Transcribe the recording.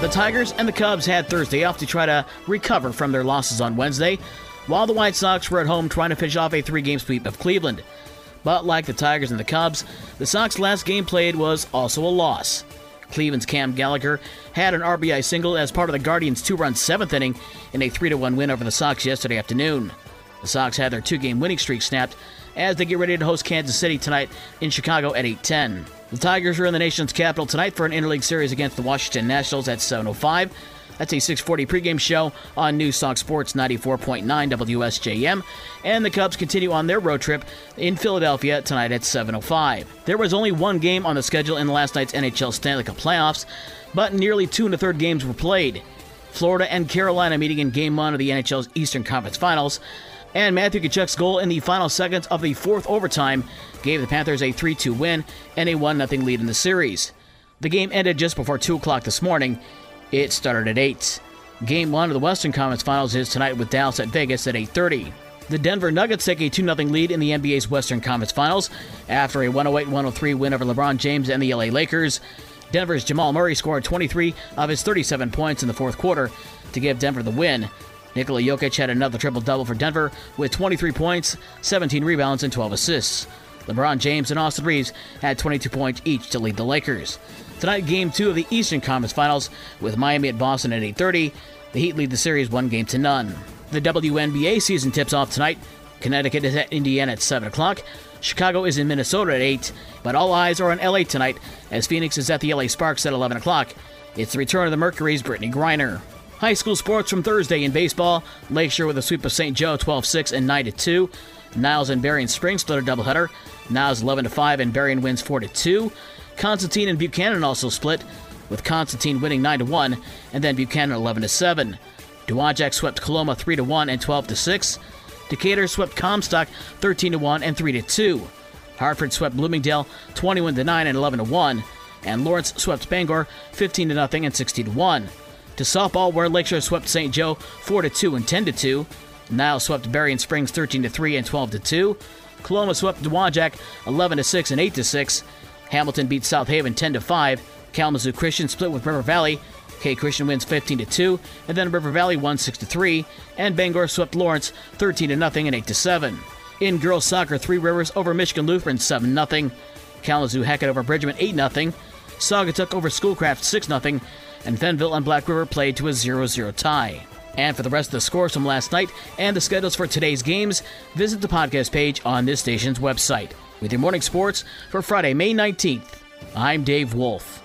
The Tigers and the Cubs had Thursday off to try to recover from their losses on Wednesday, while the White Sox were at home trying to finish off a three game sweep of Cleveland. But like the Tigers and the Cubs, the Sox last game played was also a loss. Cleveland's Cam Gallagher had an RBI single as part of the Guardians' two run seventh inning in a 3 1 win over the Sox yesterday afternoon. The Sox had their two game winning streak snapped as they get ready to host Kansas City tonight in Chicago at 8:10. The Tigers are in the nation's capital tonight for an interleague series against the Washington Nationals at 7:05. That's a 6:40 pregame show on News Talk Sports 94.9 WSJM, and the Cubs continue on their road trip in Philadelphia tonight at 7:05. There was only one game on the schedule in last night's NHL Stanley Cup playoffs, but nearly two and a third games were played. Florida and Carolina meeting in Game One of the NHL's Eastern Conference Finals. And Matthew Tkachuk's goal in the final seconds of the fourth overtime gave the Panthers a 3 2 win and a 1 0 lead in the series. The game ended just before 2 o'clock this morning. It started at 8. Game 1 of the Western Conference Finals is tonight with Dallas at Vegas at 8.30. The Denver Nuggets take a 2 0 lead in the NBA's Western Conference Finals after a 108 103 win over LeBron James and the LA Lakers. Denver's Jamal Murray scored 23 of his 37 points in the fourth quarter to give Denver the win. Nikola Jokic had another triple double for Denver with 23 points, 17 rebounds, and 12 assists. LeBron James and Austin Reaves had 22 points each to lead the Lakers. Tonight, Game 2 of the Eastern Conference Finals with Miami at Boston at 8.30. The Heat lead the series one game to none. The WNBA season tips off tonight. Connecticut is at Indiana at 7 o'clock. Chicago is in Minnesota at 8. But all eyes are on LA tonight as Phoenix is at the LA Sparks at 11 o'clock. It's the return of the Mercury's Brittney Griner. High school sports from Thursday in baseball. Lakeshore with a sweep of St. Joe 12 6 and 9 2. Niles and Berrien Springs split a doubleheader. Niles 11 5 and Berrien wins 4 2. Constantine and Buchanan also split, with Constantine winning 9 1 and then Buchanan 11 7. Dowagiac swept Coloma 3 1 and 12 6. Decatur swept Comstock 13 1 and 3 2. Hartford swept Bloomingdale 21 9 and 11 1. And Lawrence swept Bangor 15 0 and 16 1. To softball, where Lakeshore swept St. Joe 4 2 and 10 2. Niles swept Berrien Springs 13 3 and 12 2. Coloma swept Dowagiac 11 6 and 8 6. Hamilton beat South Haven 10 5. Kalamazoo Christian split with River Valley. K Christian wins 15 2, and then River Valley won 6 3, and Bangor swept Lawrence 13 0 and 8 7. In girls soccer, Three Rivers over Michigan Lutheran 7 0. Kalamazoo Hackett over Bridgman 8 0. Saugatuck over Schoolcraft 6 0 and Fenville and Black River played to a 0 0 tie. And for the rest of the scores from last night and the schedules for today's games, visit the podcast page on this station's website. With your morning sports for Friday, May 19th, I'm Dave Wolf.